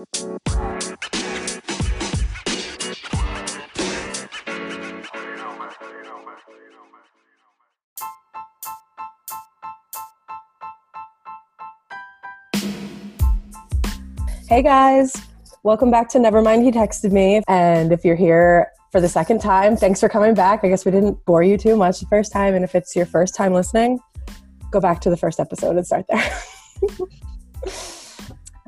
Hey guys, welcome back to Nevermind He Texted Me. And if you're here for the second time, thanks for coming back. I guess we didn't bore you too much the first time. And if it's your first time listening, go back to the first episode and start there.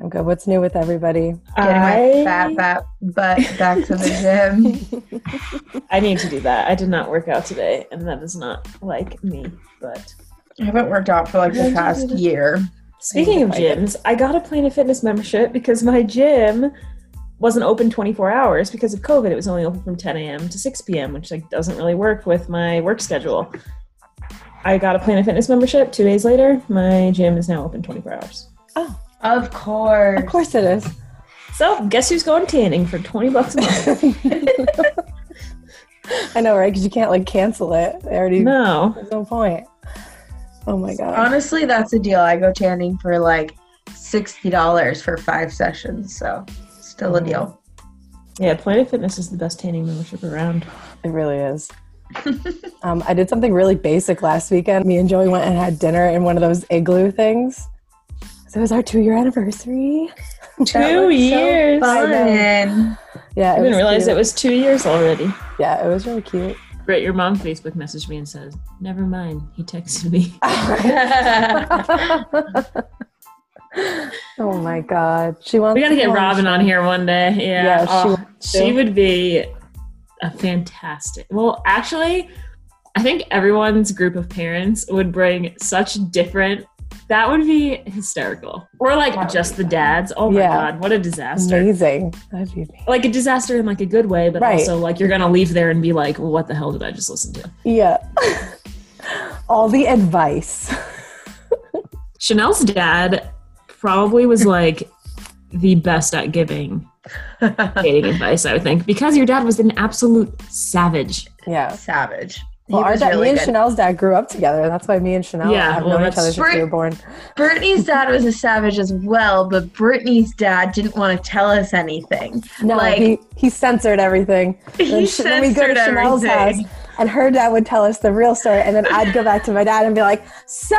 I'm good. What's new with everybody? Getting my fat, fat butt back to the gym. I need to do that. I did not work out today, and that is not like me. But I haven't worked out for like the past year. speaking of gyms, I got a Planet Fitness membership because my gym wasn't open 24 hours because of COVID. It was only open from 10 a.m. to 6 p.m., which like doesn't really work with my work schedule. I got a Planet Fitness membership. Two days later, my gym is now open 24 hours. Oh, Of course. of course it is. So guess who's going tanning for 20 bucks a month? I know, right? Because you can't like cancel it. They already, no. there's no point. Oh my God. Honestly, that's a deal. I go tanning for like $60 for five sessions. So still a deal. Yeah, Planet Fitness is the best tanning membership around. It really is. um, I did something really basic last weekend. Me and Joey went and had dinner in one of those igloo things. So it was our two year anniversary. Two years. Fun. Yeah, I didn't realize cute. it was two years already. Yeah, it was really cute. Brett, your mom Facebook messaged me and says, "Never mind." He texted me. oh my god, she wants. We got to get Robin on here one day. Yeah, Yeah, she Oh, wants she, would be a fantastic. Well, actually, I think everyone's group of parents would bring such different. That would be hysterical. Or like That would just the dads. Oh my Yeah. god, what a disaster! Amazing. That'd be amazing. Like a disaster in like a good way, but Right. also like you're gonna leave there and be like, well, "What the hell did I just listen to?" Yeah. All the advice. Chanel's dad probably was like the best at giving dating advice, I would think, because your dad was an absolute savage. Yeah. Savage. He Well, our dad, really me and good. Chanel's dad grew up together. That's why me and Chanel Yeah, have well, known each that's other since we were born. Brittany's dad was a savage as well, but Brittany's dad didn't want to tell us anything. No, Like- he, he censored everything. He Then sh- then we'd go to censored Chanel's everything. house, and her dad would tell us the real story, and then I'd go back to my dad and be like, "So,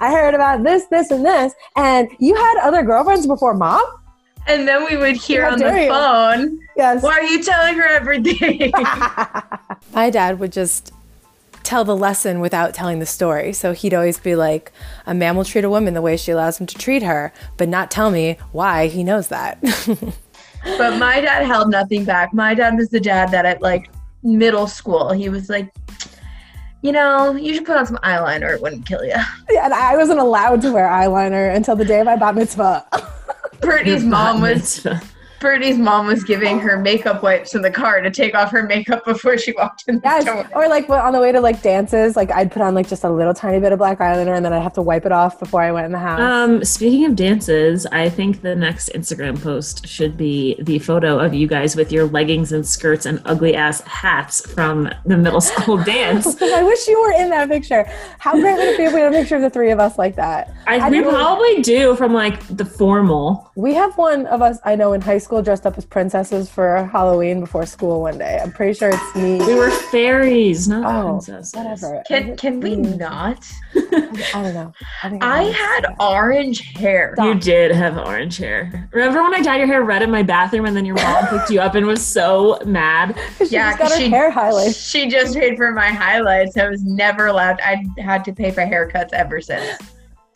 I heard about this, this, and this, and you had other girlfriends before mom?" And then we would hear How on the dare you. phone, Yes. Why are you telling her everything? My dad would just tell the lesson without telling the story. So he'd always be like, a man will treat a woman the way she allows him to treat her, but not tell me why he knows that. but my dad held nothing back. My dad was the dad that at like middle school, he was like, you know, you should put on some eyeliner. It wouldn't kill you. and I wasn't allowed to wear eyeliner until the day of my bat mitzvah. Brittany's mom bat was mitzvah. Brittany's mom was giving her makeup wipes in the car to take off her makeup before she walked in the yes. door. Or like on the way to like dances, like I'd put on like just a little tiny bit of black eyeliner, and then I'd have to wipe it off before I went in the house. Um, speaking of dances, I think the next Instagram post should be the photo of you guys with your leggings and skirts and ugly ass hats from the middle school dance. I wish you were in that picture. How great would it be if we had a picture of the three of us like that? I, I we know- probably do from like the formal. We have one of us I know in high school dressed up as princesses for Halloween before school one day. I'm pretty sure it's me. We were fairies, not oh, princesses. whatever. Can can we not? I don't know. I, think I had orange hair. You did have orange hair. Remember when I dyed your hair red in my bathroom and then your mom picked you up and was so mad? She Yeah, just got 'cause her she- hair highlights. She just paid for my highlights. I was never allowed. I had to pay for haircuts ever since.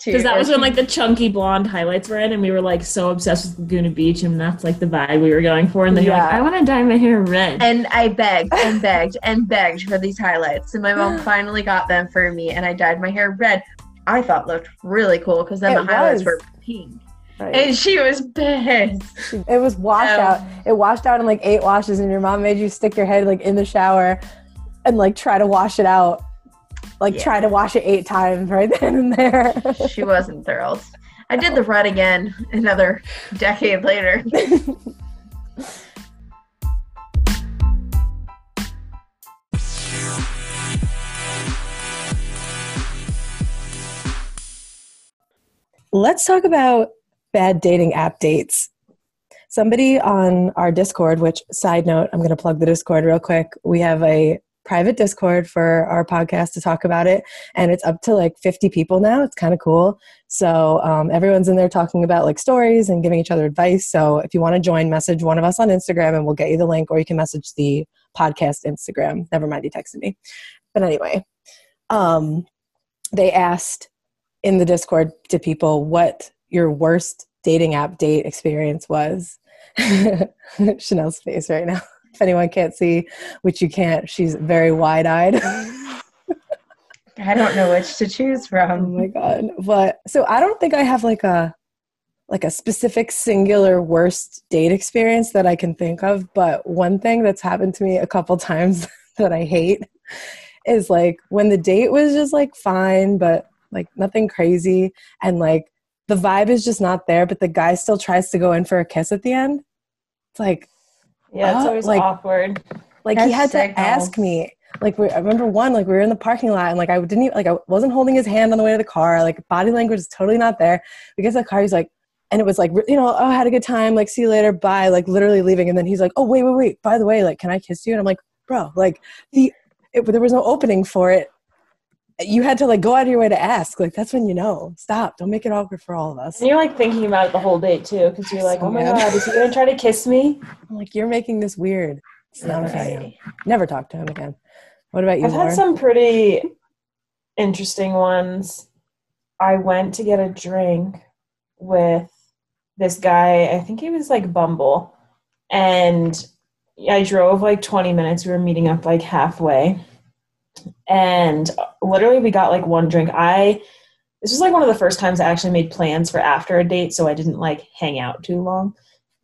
Because that was when like the chunky blonde highlights were in, and we were like so obsessed with Laguna Beach, and that's like the vibe we were going for. And then you're like, I want to dye my hair red. And I begged and begged and begged for these highlights. And my mom finally got them for me and I dyed my hair red. I thought looked really cool because then It the highlights was. were pink. Right. And she was pissed. It was washed Um, out. It washed out in like eight washes, and your mom made you stick your head like in the shower and like try to wash it out. Like Yeah. try to wash it eight times right then and there. She wasn't thrilled. I did the red again another decade later. Let's talk about bad dating app dates. somebody on our Discord, which side note, I'm going to plug the Discord real quick. We have a private Discord for our podcast to talk about it, and it's up to like 50 people now. It's kind of cool. So um, everyone's in there talking about like stories and giving each other advice. So if you want to join, message one of us on Instagram, and we'll get you the link, or you can message the podcast Instagram. Never mind, you texted me. But anyway, um, they asked in the Discord to people what your worst dating app date experience was. Chanel's face right now. If anyone can't see, which you can't, she's very wide eyed. I don't know which to choose from. oh my god. But so I don't think I have like a like a specific singular worst date experience that I can think of, but one thing that's happened to me a couple times that I hate is like when the date was just like fine, but like nothing crazy and like the vibe is just not there, but the guy still tries to go in for a kiss at the end. It's like Yeah, it's Oh, always like- awkward. like he That's had to ask me like we, i remember one like we were in the parking lot and like i didn't even like i wasn't holding his hand on the way to the car like body language is totally not there. We get to the car he's like and it was like you know oh I had a good time like see you later bye like literally leaving. And then he's like oh wait wait wait by the way like can i kiss you? And i'm like bro like the it, there was no opening for it you had to like go out of your way to ask like that's when you know stop don't make it awkward for all of us And you're like thinking about it the whole date too, because you're like, So oh my mad. god, is he gonna try to kiss me? i'm like you're making this weird it's not okay Right. never talk to him again what about you I've Lauren? had some pretty interesting ones. I went to get a drink with this guy. I think he was like Bumble, and I drove like 20 minutes. We were meeting up like halfway, and literally we got like one drink. I this was like one of the first times I actually made plans for after a date, so I didn't like hang out too long.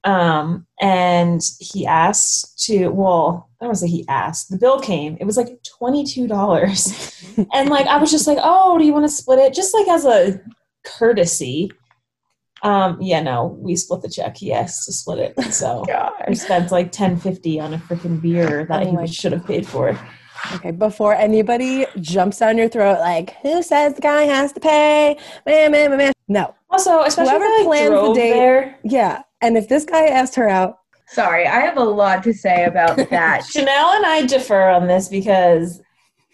Um, and he asked to, well, I don't want to say he asked. The bill came. It was like twenty-two dollars, and like I was just like, "Oh, do you want to split it?" Just like as a courtesy. Um, yeah, no, we split the check. He asked to split it, so I spent like ten fifty on a freaking beer that Oh he should have paid for. Okay, before anybody jumps down your throat, like, who says the guy has to pay? Man, man, man, man. No. Also, especially Whoever if I plans the date- there. Yeah. And if this guy asked her out, Sorry, I have a lot to say about that. Chanel and I differ on this because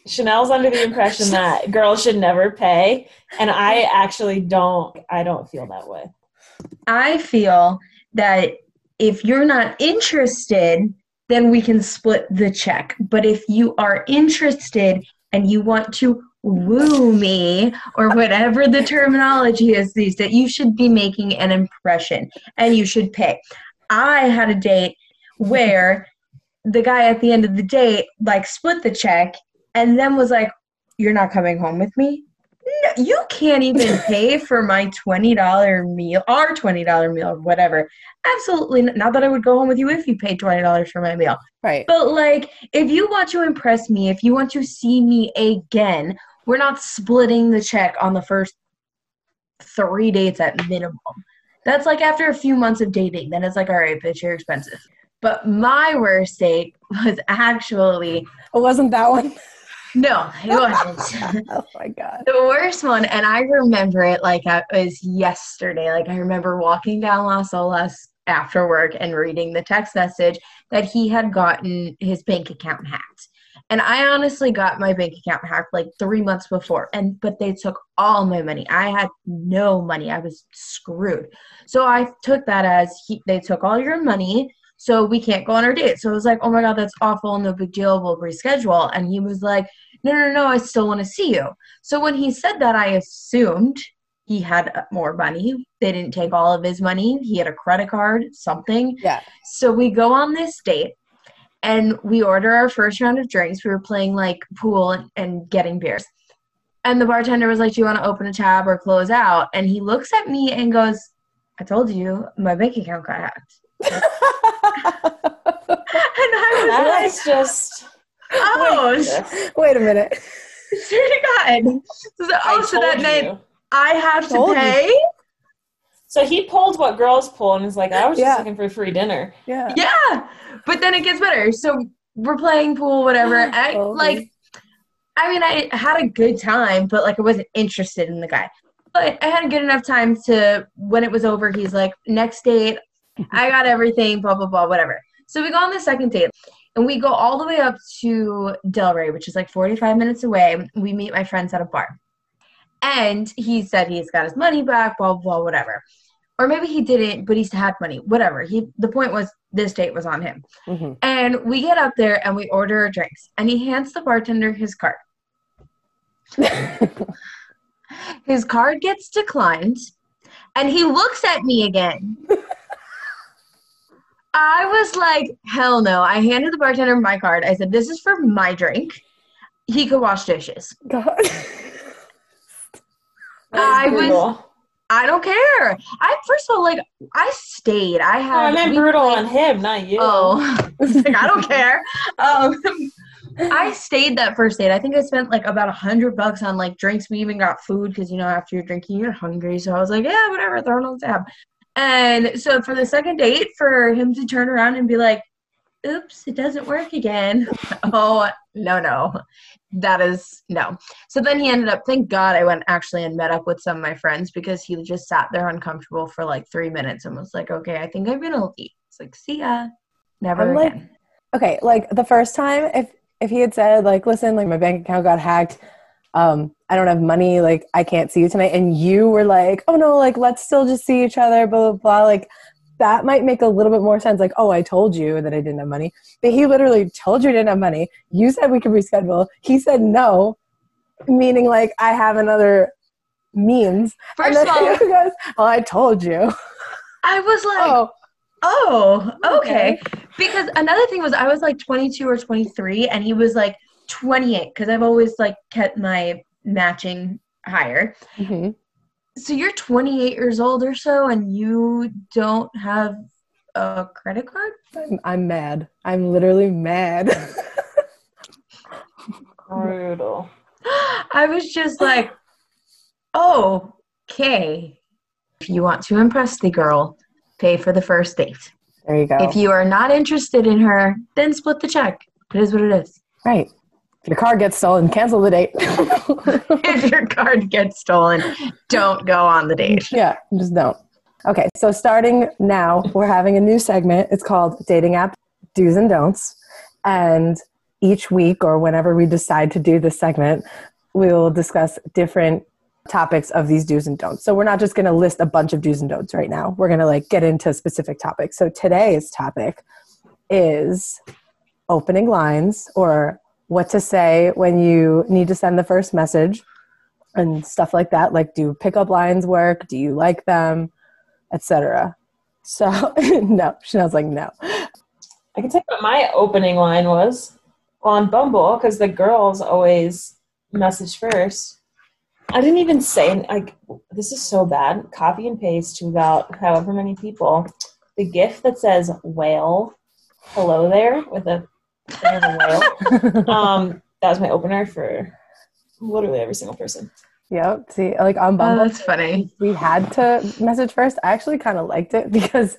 Chanel's under the impression that girls should never pay, and I actually don't. I don't feel that way. I feel that if you're not interested, then we can split the check. But if you are interested and you want to woo me or whatever the terminology is these that you should be making an impression and you should pay. I had a date where the guy at the end of the date like split the check and then was like, You're not coming home with me? No, you can't even pay for my $20 meal, our $20 meal, whatever. Absolutely not. Not that I would go home with you if you paid $20 for my meal. right. But like, if you want to impress me, if you want to see me again, we're not splitting the check on the first three dates at minimum. That's like after a few months of dating, then it's like, all right, bitch, you're expensive. But my worst date was actually It wasn't that one. No, it wasn't. oh my God. the worst one, and I remember it like it was yesterday. Like I remember walking down Las Olas after work and reading the text message that he had gotten his bank account hacked. And I honestly got my bank account hacked like three months before, and but they took all my money. I had no money. I was screwed. So I took that as he, they took all your money, so we can't go on our date. So I was like, oh my god, that's awful. No big deal. We'll reschedule. And he was like, no, no, no, I still want to see you. So when he said that, I assumed he had more money. They didn't take all of his money. He had a credit card, something. Yeah. So we go on this date and we order our first round of drinks. We were playing like pool and, and getting beers. And the bartender was like, Do you want to open a tab or close out? And he looks at me and goes, I told you my bank account got hacked. And I was like, just. Oh, Wait a minute. swear to God. So, oh, I oh, so that you. I have to Told you. pay? So he pulled what girls pull and was like, I was just Yeah. looking for free dinner. Yeah. Yeah. But then it gets better. So we're playing pool, whatever. I, like, I mean, I had a good time, but like I wasn't interested in the guy. But I had a good enough time to, when it was over, he's like, next date, I got everything, blah, blah, blah, whatever. So we go on the second date and we go all the way up to Delray, which is like 45 minutes away. We meet my friends at a bar. And he said he's got his money back, blah, blah, blah whatever. Or maybe he didn't, but he's had money, whatever. He the point was this date was on him. Mhm. And we get up there and we order our drinks. And he hands the bartender his card. His card gets declined, and he looks at me again. I was like, hell no. I handed the bartender my card. I said, this is for my drink. He could wash dishes. God. I was. I don't care. I first of all, like, I stayed. I Oh, had. I meant brutal played- on him, not you. Oh, like, I don't care. Um, I stayed that first date. I think I spent like about a hundred bucks on like drinks. We even got food because you know after you're drinking you're hungry. So I was like, yeah, whatever, throw it on the tab. And so for the second date, for him to turn around and be like, "Oops, it doesn't work again." oh no, no, that is no. So then he ended up. Thank God I went actually and met up with some of my friends because he just sat there uncomfortable for like three minutes and was like, "Okay, I think I'm gonna leave." It's like, "See ya." Never I'm like- again. okay, like the first time, if if he had said like, listen, like my bank account got hacked, um, I don't have money, like I can't see you tonight, and you were like, oh no, like let's still just see each other, blah blah blah, like that might make a little bit more sense. Like, oh, I told you that I didn't have money, but he literally told you he didn't have money. You said we could reschedule. He said no, meaning like I have another means. First of all, he goes, well, I told you. I was like, Oh, Oh, okay. Okay. Because another thing was I was like 22 or 23 and he was like 28 because I've always like kept my matching higher. mhm. So you're 28 years old or so and you don't have a credit card? I'm, I'm mad. I'm literally mad. Brutal. I was just like, oh, okay. If you want to impress the girl, pay for the first date. there you go. If you are not interested in her, then split the check. It is what it is. right. If your car gets stolen, cancel the date. if your card gets stolen, don't go on the date. yeah, just don't. Okay, so starting now, we're having a new segment. It's called Dating App Do's and Don'ts. And each week, or whenever we decide to do this segment, we will discuss different topics of these do's and don'ts. So we're not just going to list a bunch of do's and don'ts right now. We're going to like get into specific topics. So today's topic is opening lines or what to say when you need to send the first message and stuff like that like do pickup lines work do you like them etc so no chanel's like no I can tell you what my opening line was on Bumble because the girls always message first. I didn't even say like this is so bad. Copy and paste to about however many people. The GIF that says "whale," hello there with a thing of a. Um, that was my opener for literally every single person. yep. See like on Oh, bumble that's funny. we had to message first. I actually kind of liked it because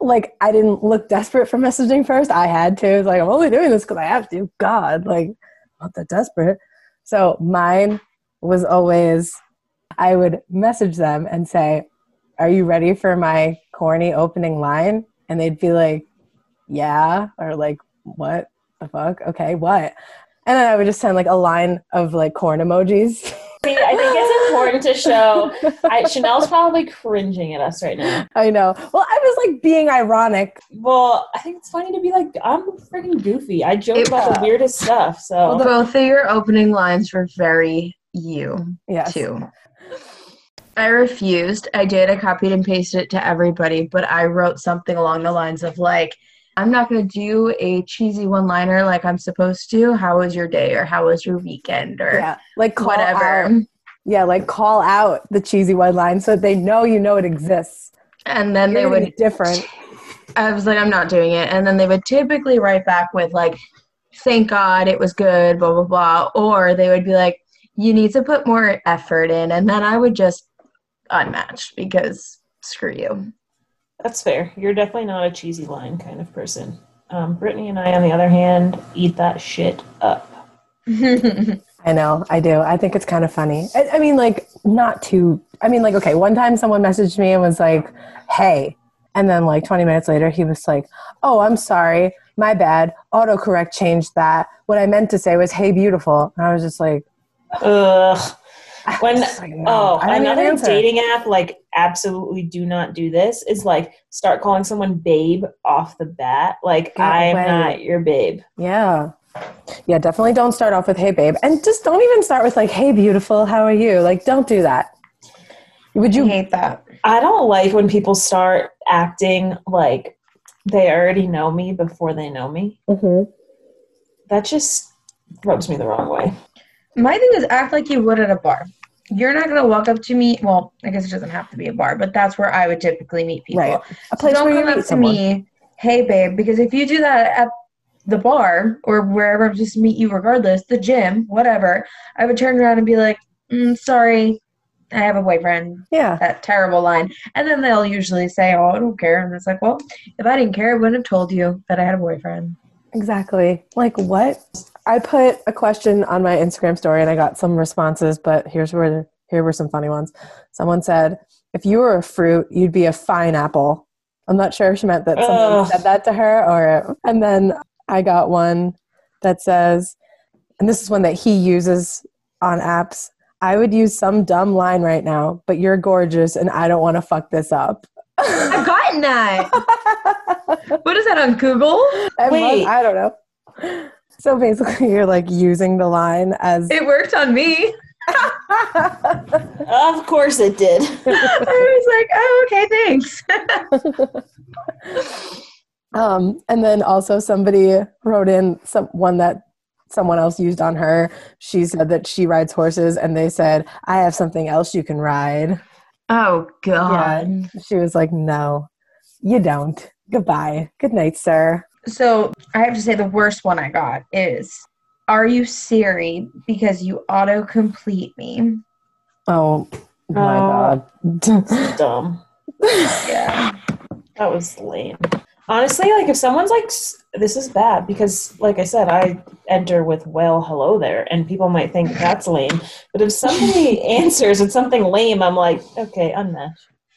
like i didn't look desperate for messaging first. I had to. It's like i'm only doing this because i have to. God like I'm not that desperate. So mine was always i would message them and say are you ready for my corny opening line? And they'd be like yeah or like what the fuck okay what and then i would just send like a line of like corn emojis See, I think it's important to show. I, Chanel's probably cringing at us right now. I know. Well, I was like being ironic. Well, I think it's funny to be like, I'm freaking goofy. I joke It- about the weirdest stuff. So Both of your opening lines were very you, Yes. too. I refused. I did. I copied and pasted it to everybody, but I wrote something along the lines of like, I'm not going to do a cheesy one liner like I'm supposed to. How was your day? Or how was your weekend? Or Yeah. Like call whatever. out. Yeah, like call out the cheesy one line so they know you know it exists. And then they You're gonna would be different. I was like, I'm not doing it. And then they would typically write back with, like, thank God it was good, blah, blah, blah. Or they would be like, you need to put more effort in. And then I would just unmatch because screw you. That's fair. You're definitely not a cheesy line kind of person. Um, Brittany and I, on the other hand, eat that shit up. I know, I do. I think it's kind of funny. I, I mean, like, not too. I mean, like, okay, one time someone messaged me and was like, hey, And then like 20 minutes later, he was like, "Oh, I'm sorry, my bad. Autocorrect changed that. What I meant to say was, hey, beautiful." And I was just like, Ugh. When like, no, oh, I an another dating app like absolutely do not do this is like start calling someone babe off the bat. Like Get I am away. not your babe. Yeah. Yeah, definitely don't start off with hey babe. And just don't even start with like hey beautiful, how are you? Like don't do that. Would I you hate that. I don't like when people start acting like they already know me before they know me. Mhm. That just rubs me the wrong way. My thing is act like you would at a bar. You're not gonna walk up to me. Well, I guess it doesn't have to be a bar, but that's where I would typically meet people. Right. A So place don't where you come up to someone. me, hey babe, because if you do that at the bar or wherever I'm just meet you regardless, the gym, whatever, I would turn around and be like, mm, sorry, I have a boyfriend. Yeah. That terrible line. And then they'll usually say, Oh, I don't care. And it's like, Well, if I didn't care, I wouldn't have told you that I had a boyfriend. Exactly. Like what? I put a question on my Instagram story and I got some responses, but here's where here were some funny ones. Someone said, "If you were a fruit, you'd be a fine apple." I'm not sure if she meant that someone Ugh. said that to her or and then I got one that says and this is one that he uses on apps. I would use some dumb line right now, but you're gorgeous and I don't want to fuck this up. I've gotten that. what is that on Google? I must- Wait. I don't know. So basically, you're like using the line as. It worked on me. Of course it did. I was like, Oh, okay, thanks. um, and then also somebody wrote in some one that someone else used on her. She said that she rides horses, and they said, "I have something else you can ride." Oh God. She was like, "No, you don't. Goodbye. Good night, sir." So I have to say the worst one I got is Are you Siri because you auto complete me? Oh my Oh. god. Dumb. Yeah. That was lame. Honestly, like if someone's like, this is bad because, like I said, I enter with "well, hello there," and people might think that's lame. But if somebody answers with something lame, I'm like, okay, unmatch.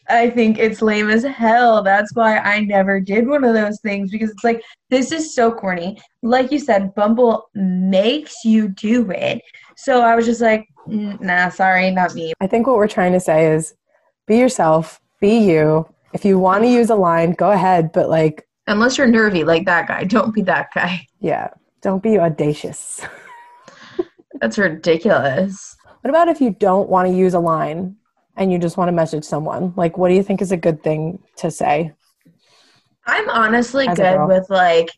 I think it's lame as hell. That's why I never did one of those things because it's like this is so corny. Like you said, Bumble makes you do it. So I was just like, "Mm, nah, sorry, not me. I think what we're trying to say is, be yourself. Be you. If you want to use a line, go ahead. But like, Unless you're nervy like that guy, don't be that guy. yeah, don't be audacious. That's ridiculous. What about if you don't want to use a line and you just want to message someone? Like, what do you think is a good thing to say? I'm honestly As good with like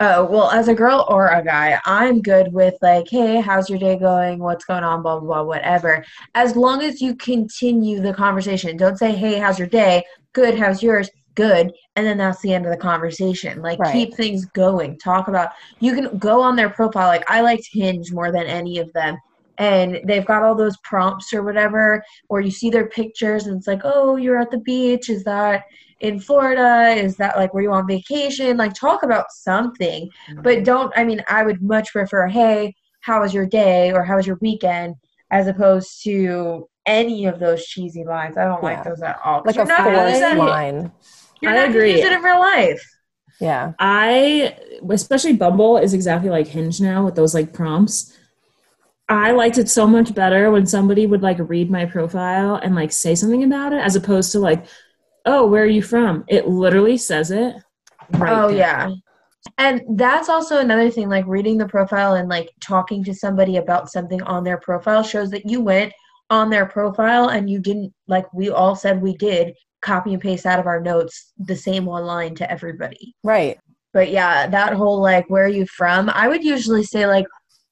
oh well as a girl or a guy, I'm good with like, hey, how's your day going? What's going on? Blah blah blah, whatever. As long as you continue the conversation. Don't say, Hey, how's your day? Good, how's yours? Good. And then that's the end of the conversation. Like Right. keep things going. Talk about you can go on their profile. Like I liked Hinge more than any of them. And they've got all those prompts or whatever, or you see their pictures and it's like, oh, you're at the beach. Is that in Florida? Is that like were you on vacation? Like talk about something, but mm-hmm. don't. I mean, I would much prefer, hey, how was your day or how was your weekend, as opposed to any of those cheesy lines. I don't Yeah. like those at all. 'cause Like you're a not gonna forced line. You're I not agree. use it in real life. Yeah. I, especially Bumble, is exactly like Hinge now with those like prompts. I liked it so much better when somebody would like read my profile and like say something about it as opposed to like, oh, where are you from? It literally says it. Right oh there. yeah. And that's also another thing, like reading the profile and like talking to somebody about something on their profile shows that you went on their profile and you didn't like we all said we did copy and paste out of our notes the same one line to everybody. Right. But yeah, that whole like where are you from? I would usually say like,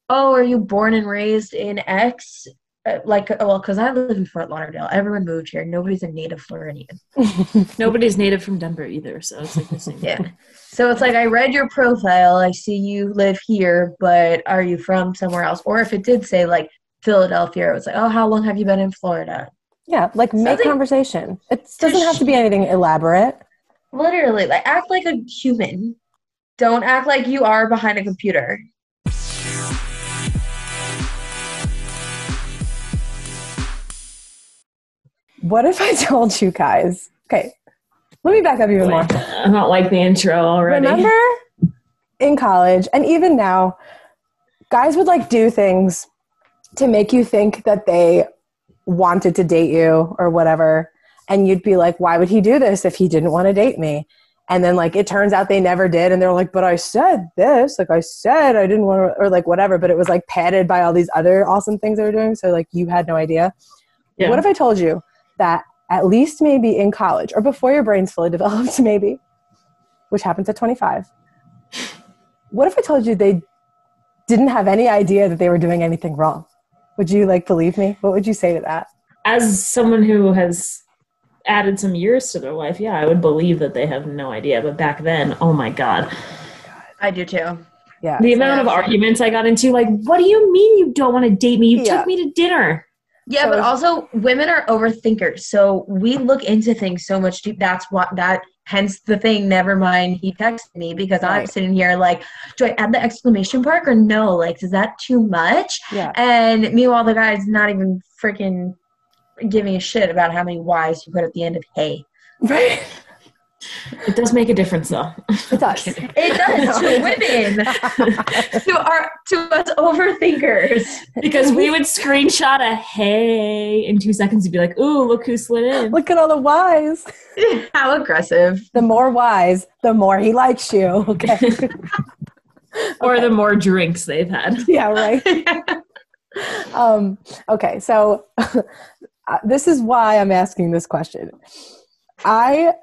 oh, are you born and raised in X? Uh, Like, well, because I live in Fort Lauderdale. Everyone moved here. Nobody's a native Floridian. Nobody's native from Denver either, so it's like the same. Yeah. So it's like I read your profile. I see you live here, but are you from somewhere else? Or if it did say like Philadelphia, it was like, oh, how long have you been in Florida? Yeah. Like make Something- conversation. It doesn't have to be anything elaborate. Literally, like act like a human. Don't act like you are behind a computer. What if I told you guys? Okay. Let me back up even more. I don't like the intro already. Remember in college and even now, guys would like do things to make you think that they wanted to date you or whatever. And you'd be like, why would he do this if he didn't want to date me? And then like it turns out they never did. And they're like, but I said this, like I said I didn't want to, or like whatever. But it was like padded by all these other awesome things they were doing. So like you had no idea. Yeah. What if I told you that at least maybe in college or before your brain's fully developed, maybe, which happens at 25, what if I told you they didn't have any idea that they were doing anything wrong? Would you like believe me? What would you say to that? As someone who has added some years to their life, yeah, I would believe that they have no idea. But back then, oh my god, I do too. Yeah. the amount of arguments I got into, like, what do you mean you don't want to date me? You Yeah. took me to dinner. Yeah, So- but also women are overthinkers. So we look into things so much deep. That's what that hence the thing, never mind he texted me because I'm sitting here like, do I add the exclamation mark or no? Like, is that too much? Yeah. And meanwhile the guy's not even freaking giving a shit about how many Y's you put at the end of hey. Right. It does make a difference, though. It does. It does to women. to our to us overthinkers. because we would screenshot a hey in two seconds and be like, ooh, look who slid in. Look at all the whys. how aggressive. The more whys, the more he likes you. Okay. Or the more drinks they've had. yeah, right. um, okay, so uh, this is why I'm asking this question. I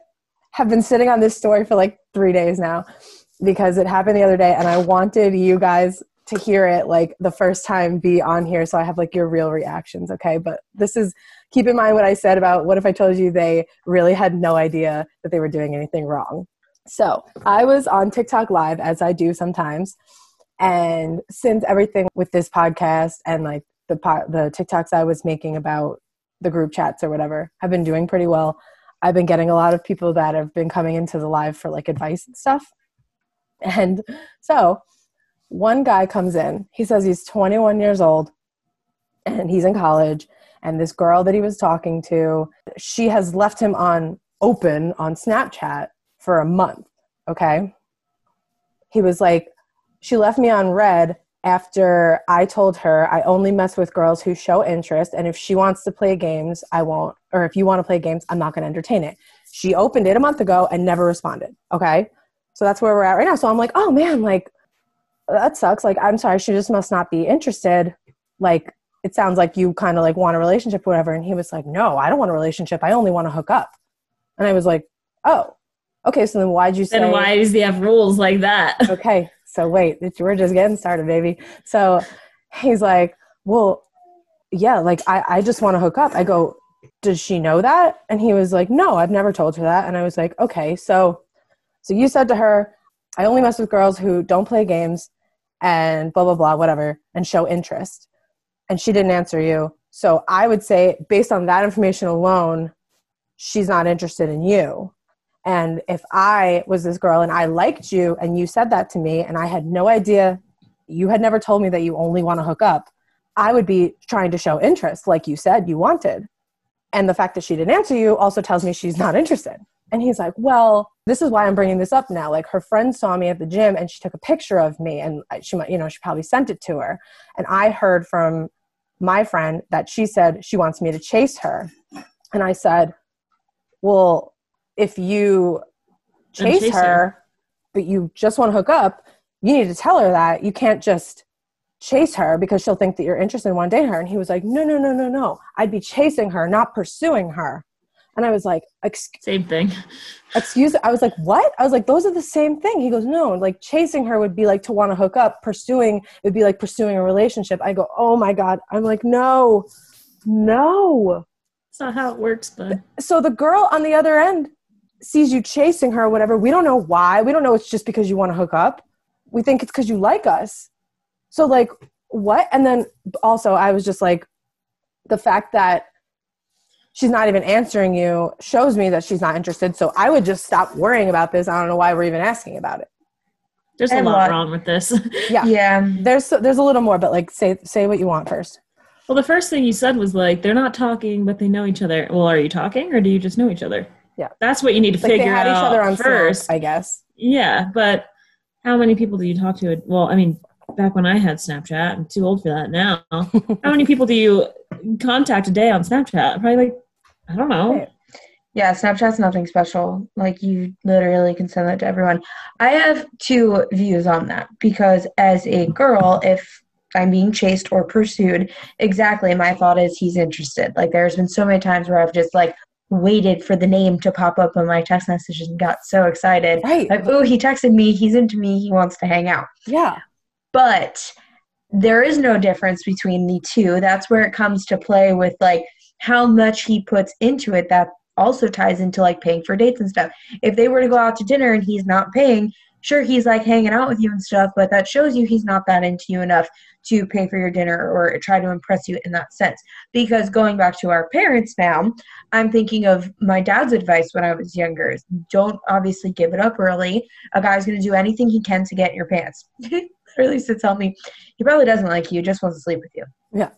have been sitting on this story for like three days now because it happened the other day, and I wanted you guys to hear it like the first time be on here so I have like your real reactions, okay? But this is keep in mind what I said about what if I told you they really had no idea that they were doing anything wrong. So I was on TikTok live as I do sometimes. And since everything with this podcast and like the po- the TikToks I was making about the group chats or whatever have been doing pretty well, I've been getting a lot of people that have been coming into the live for like advice and stuff. And so one guy comes in. He says he's 21 years old and he's in college. And this girl that he was talking to, she has left him on open on Snapchat for a month. Okay. He was like, she left me on read after I told her I only mess with girls who show interest. And if she wants to play games, I won't, or if you want to play games, I'm not going to entertain it. She opened it a month ago and never responded. Okay. So that's where we're at right now. So I'm like, oh man, like, that sucks. Like, I'm sorry, she just must not be interested. Like, it sounds like you kind of like want a relationship, or whatever. And he was like, no, I don't want a relationship. I only want to hook up. And I was like, oh, okay. So then why'd you say? Then why does he have rules like that? okay, so wait, we're just getting started, baby. So he's like, well, yeah, like I, I just want to hook up. I go, does she know that? And he was like, no, I've never told her that. And I was like, okay, so, so you said to her, I only mess with girls who don't play games and blah, blah, blah, whatever, and show interest. And she didn't answer you. So I would say, based on that information alone, she's not interested in you. And if I was this girl and I liked you and you said that to me and I had no idea, you had never told me that you only want to hook up, I would be trying to show interest, like you said you wanted. And the fact that she didn't answer you also tells me she's not interested. And he's like, Well, this is why I'm bringing this up now. Like her friend saw me at the gym and she took a picture of me and she might, you know, she probably sent it to her. And I heard from my friend that she said she wants me to chase her. And I said, Well, if you chase, chase her, her. but you just want to hook up, you need to tell her that. You can't just chase her because she'll think that you're interested in one day her. And he was like, No, no, no, no, no. I'd be chasing her, not pursuing her. And I was like, Same thing. excuse I was like, what? I was like, those are the same thing. He goes, no, like chasing her would be like to want to hook up. Pursuing it would be like pursuing a relationship. I go, oh my God. I'm like, no, no. It's not how it works, but So the girl on the other end sees you chasing her, whatever. We don't know why. We don't know it's just because you want to hook up. We think it's because you like us. So like, what? And then also, I was just like, the fact that she's not even answering you shows me that she's not interested. So I would just stop worrying about this. I don't know why we're even asking about it. there's a And lot what? wrong with this. Yeah. Yeah. There's there's a little more, but like say say what you want first. Well, the first thing you said was like they're not talking, but they know each other. Well, are you talking or do you just know each other? Yeah. That's what you need to Like they figure had each out other on first. Snap, I guess. Yeah, but how many people do you talk to? Well, I mean, back when I had Snapchat, I'm too old for that now. how many people do you contact a day on Snapchat? Probably like, I don't know. Right. Yeah, Snapchat's nothing special. Like you literally can send that to everyone. I have two views on that because as a girl, if I'm being chased or pursued, exactly my thought is he's interested. Like there's been so many times where I've just like waited for the name to pop up on my text messages and got so excited. Right. Like, oh, he texted me, he's into me, he wants to hang out. yeah. but there is no difference between the two that's where it comes to play with like how much he puts into it that also ties into like paying for dates and stuff if they were to go out to dinner and he's not paying sure he's like hanging out with you and stuff but that shows you he's not that into you enough to pay for your dinner or try to impress you in that sense. Because going back to our parents now i'm thinking of my dad's advice when i was younger don't obviously give it up early. A guy's going to do anything he can to get in your pants. Literally used to tell me he probably doesn't like you just wants to sleep with you. Yeah.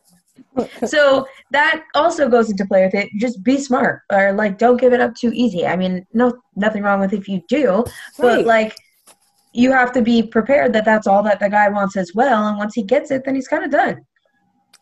so that also goes into play with it. Just be smart or like don't give it up too easy. I mean no nothing wrong with if you do but like you have to be prepared that that's all that the guy wants as well and once he gets it then he's kind of done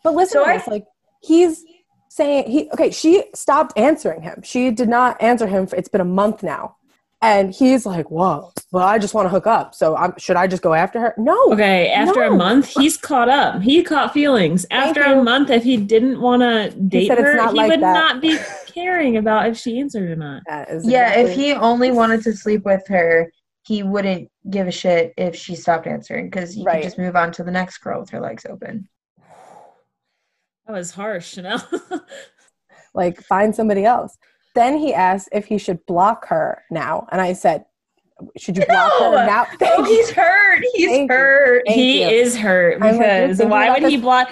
But listen So to I- this, like he's saying he okay, she stopped answering him. She did not answer him for it's been a month now. And he's like, Whoa, well, I just want to hook up. So I'm should I just go after her? No. Okay, after No. a month, he's caught up. He caught feelings. Thank after you. a month, if he didn't want to date said it's her, he like would that. not be caring about if she answered or not. That is yeah if he only wanted to sleep with her he wouldn't give a shit if she stopped answering because you Right. could just move on to the next girl with her legs open That was harsh, you know. like find somebody else. Then he asked if he should block her now. And I said, Should you block No! her now? oh he's hurt he's Thank hurt Thank he you. is hurt I'm like, because why about would he block?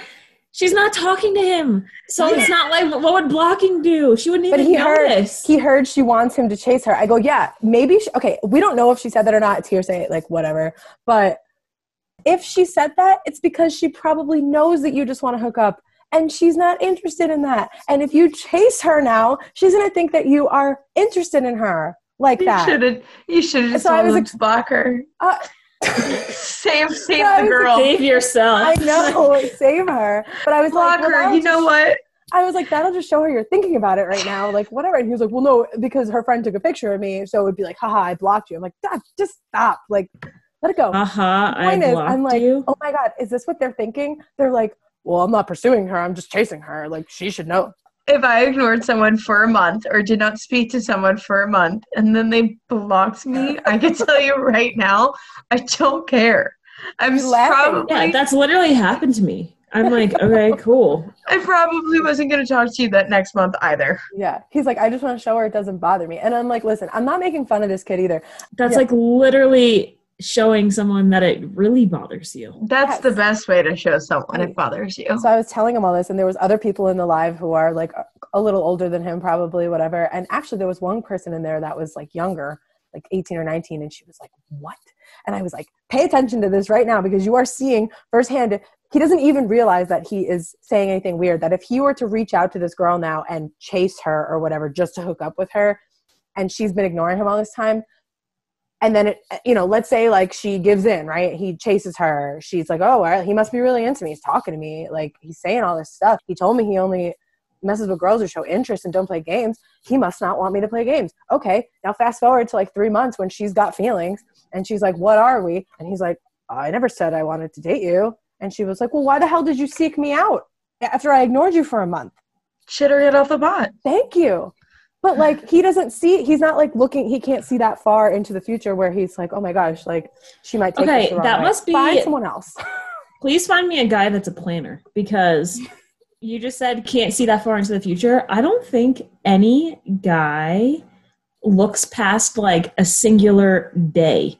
She's not talking to him, so it's not like what would blocking do? She wouldn't But even he heard notice. he heard she wants him to chase her. I go, yeah, maybe. She, okay, we don't know if she said that or not. It's hearsay, like whatever. But if she said that, it's because she probably knows that you just want to hook up, and she's not interested in that. And if you chase her now, she's gonna think that you are interested in her like You that. should have. You should have just So I was him ex- to block her. Uh, Save, save Yeah, the was girl. Save yourself. I know, save her. But I was block like, well, her. that'll You know what? I was like, that'll just show her you're thinking about it right now, like whatever. And he was like, well, no, because her friend took a picture of me, so it would be like, haha, I blocked you. I'm like, Dad, just stop, like, let it go. Uh huh. I point is, blocked I'm like, you. oh my god, is this what they're thinking? They're like, well, I'm not pursuing her, I'm just chasing her. Like, she should know. If I ignored someone for a month or did not speak to someone for a month and then they blocked me, I can tell you right now, I don't care. I'm You're laughing. probably Yeah, that's literally happened to me. I'm like, okay, cool. I probably wasn't going to talk to you that next month either. Yeah, he's like, I just want to show her it doesn't bother me. And I'm like, listen, I'm not making fun of this kid either. That's Yeah. like literally showing someone that it really bothers you. That's Yes. the best way to show someone it bothers you. So I was telling him all this, and there was other people in the live who are like a, a little older than him, probably whatever. And actually, there was one person in there that was like younger, like 18 or 19, and she was like, "What?" And I was like, "Pay attention to this right now because you are seeing firsthand." He doesn't even realize that he is saying anything weird. That if he were to reach out to this girl now and chase her or whatever just to hook up with her, and she's been ignoring him all this time, and then it, you know, let's say like she gives in, right? He chases her. She's like, "Oh, well, he must be really into me. He's talking to me. Like he's saying all this stuff. He told me he only messes with girls who show interest and don't play games. He must not want me to play games." Okay, now fast forward to like three months when she's got feelings, and she's like, "What are we?" And he's like, "I never said I wanted to date you." And she was like, "Well, why the hell did you seek me out after I ignored you for a month?" Shit or get off the pot. Thank you. But like he doesn't see he's not like looking he can't see that far into the future where he's like, Oh my gosh, like she might take Okay, the wrong that way." must be- find someone else. Please find me a guy that's a planner because you just said can't see that far into the future. I don't think any guy looks past like a singular day,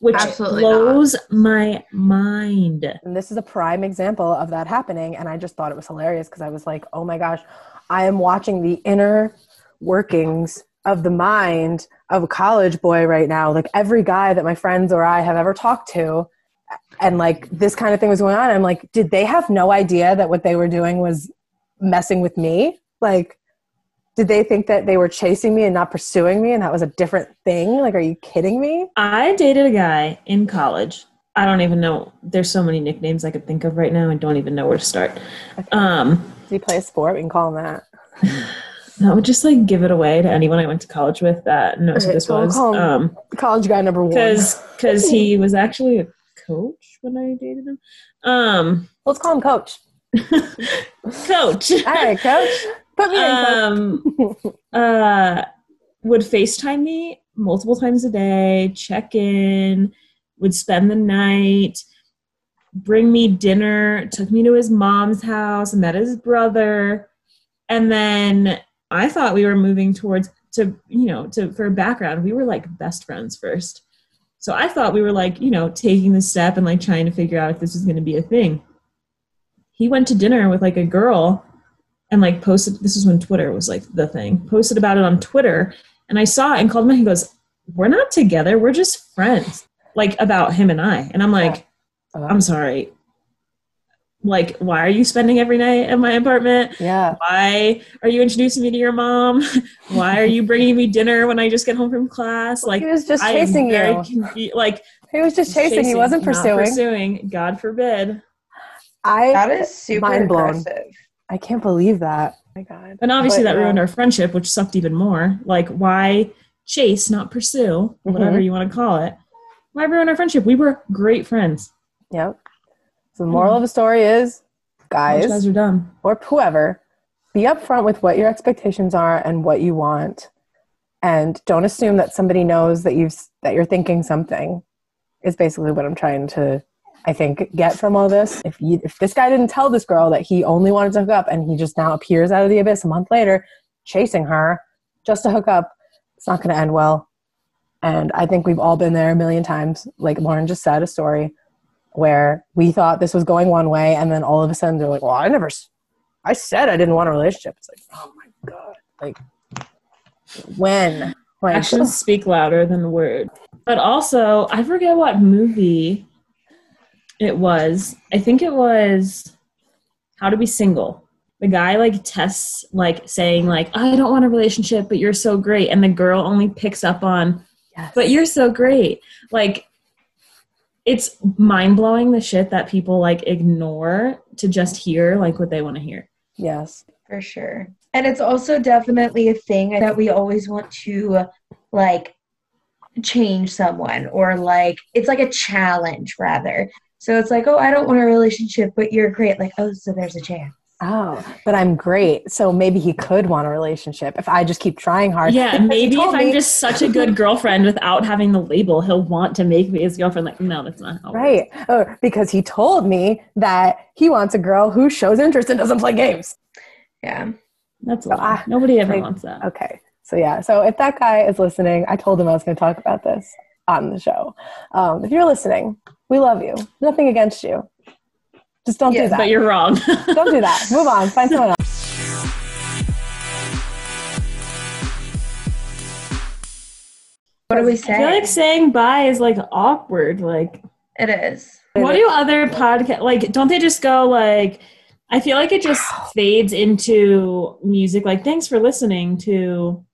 which Absolutely blows my mind. And this is a prime example of that happening. And I just thought it was hilarious because I was like, oh my gosh, I am watching the inner workings of the mind of a college boy right now. Like every guy that my friends or I have ever talked to, and like this kind of thing was going on. I'm like, did they have no idea that what they were doing was messing with me? Like, did they think that they were chasing me and not pursuing me and that was a different thing? Like, are you kidding me? I dated a guy in college. I don't even know. There's so many nicknames I could think of right now. I don't even know where to start. Um, Did he play a sport? We can call him that. that would just like give it away to anyone I went to college with that knows who this so was. Um, College guy number one. because because he was actually a coach when I dated him. Um, Let's call him Coach. coach. All right, Coach. Put me in, Coach. um, uh, would FaceTime me multiple times a day, check in, would spend the night, bring me dinner, took me to his mom's house, met his brother, and then I thought we were moving towards to you know to for background we were like best friends first. So I thought we were like you know taking the step and like trying to figure out if this was going to be a thing. He went to dinner with like a girl and like posted this is when twitter was like the thing posted about it on twitter. And i saw it and called him and he goes we're not together we're just friends like about him and i. And i'm like Uh, i'm sorry like why are you spending every night at my apartment yeah. why are you introducing me to your mom why are you bringing me dinner when i just get home from class like he was just chasing very you. confu- like He was just chasing. He wasn't pursuing. pursuing god forbid I That is super Mind blown. aggressive. I can't believe that. Oh my God. And obviously But, that yeah. ruined our friendship, which sucked even more. Like, why chase, not pursue, whatever Mhm. you want to call it? Why ruin our friendship? We were great friends. Yep. So the moral of the story is, guys, guys are dumb. or whoever, be upfront with what your expectations are and what you want, and don't assume that somebody knows that you've that you're thinking something. Is basically what I'm trying to, I think, get from all this. If you, if this guy didn't tell this girl that he only wanted to hook up, and he just now appears out of the abyss a month later, chasing her just to hook up, it's not going to end well. And I think we've all been there a million times. Like Lauren just said, a story where we thought this was going one way, and then all of a sudden they're like, "Well, I never, i said I didn't want a relationship." It's like, oh my god, like when, like, Actions speak louder than the words. But also, I forget what movie it was. I think it was How to Be Single. The guy like tests like saying like I don't want a relationship, but you're so great, and the girl only picks up on yes. but you're so great. Like it's mind blowing the shit that people like ignore to just hear like what they want to hear. yes, For sure. And it's also definitely a thing that we always want to like change someone or like it's like a challenge rather. So it's like, oh, I don't want a relationship, but you're great. Like, oh, so there's a chance. Oh, but I'm great, so maybe he could want a relationship if I just keep trying hard. Yeah, maybe if told I'm just such a good girlfriend without having the label, he'll want to make me his girlfriend. Like, no, that's not how right, oh, because he told me that he wants a girl who shows interest and doesn't play games. Yeah. That's a So. I- Nobody ever like- wants that. Okay. So yeah. So if that guy is listening, I told him I was going to talk about this on the show. Um, if you're listening, we love you. Nothing against you. Just don't Yeah, do that. But you're wrong. don't do that. Move on. Find someone else. What do we say? I feel like saying bye is like awkward. Like, it is. what do other podcast like? Don't they just go like? I feel like it just fades into music. Like, thanks for listening to.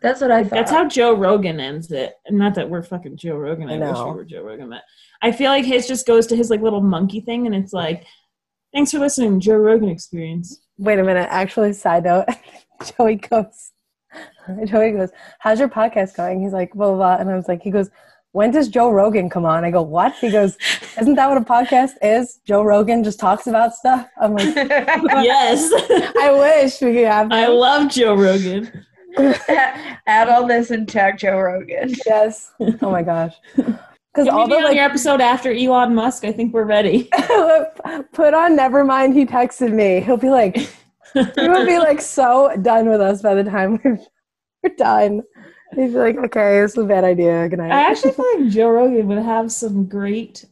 That's what I thought. That's how Joe Rogan ends it. And not that we're fucking Joe Rogan. I, I wish we were Joe Rogan, but I feel like his just goes to his like little monkey thing, and it's like, thanks for listening, Joe Rogan Experience. Wait a minute. Actually, side note. Joey goes. Joey goes. How's your podcast going? He's like, blah blah. blah. And I was like, he goes. When does Joe Rogan come on? I go, what? He goes, isn't that what a podcast is? Joe Rogan just talks about stuff. I'm like, yes, I wish we could have. I love Joe Rogan. Add all this and tag Joe Rogan. Yes. Oh my gosh. Because all the on your like episode after Elon Musk? I think we're ready. put on Nevermind. He texted me. He'll be like, he would be like so done with us by the time we're, we're done. He'd be like, okay, this is a bad idea. Good night. I actually feel like Joe Rogan would have some great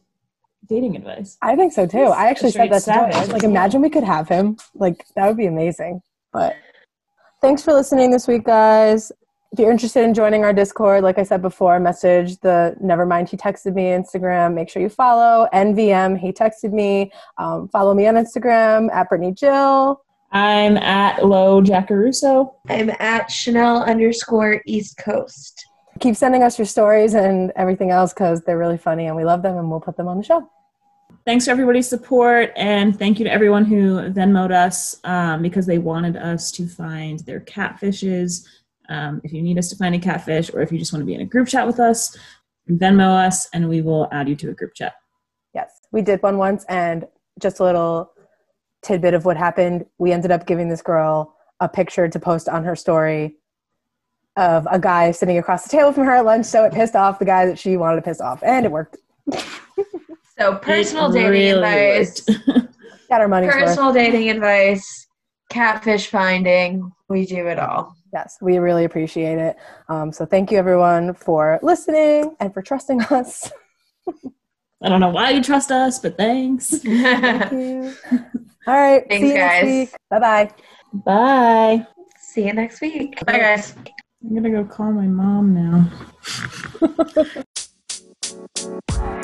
dating advice. I think so too. I actually said that Straight to was like, imagine we could have him. Like that would be amazing. But thanks for listening this week, guys. If you're interested in joining our Discord, like I said before, message the Nevermind He Texted Me Instagram. Make sure you follow NVM He Texted Me. Um, follow me on Instagram at Brittany Jill. I'm at Low Jackaruso. I'm at Chanel underscore East Coast. Keep sending us your stories and everything else because they're really funny and we love them and we'll put them on the show. Thanks for everybody's support, and thank you to everyone who Venmoed us um, because they wanted us to find their catfishes. Um, if you need us to find a catfish, or if you just want to be in a group chat with us, Venmo us, and we will add you to a group chat. Yes, we did one once, and just a little tidbit of what happened. We ended up giving this girl a picture to post on her story of a guy sitting across the table from her at lunch, so it pissed off the guy that she wanted to piss off, and it worked. So personal It dating really advice. Got our money's worth. personal dating advice, catfish finding. We do it all. Yes, we really appreciate it. Um, so thank you everyone for listening and for trusting us. I don't know why you trust us, but thanks. Thank you. All right. Thanks, see you guys. Bye bye. Bye. See you next week. Bye, guys. I'm gonna go call my mom now.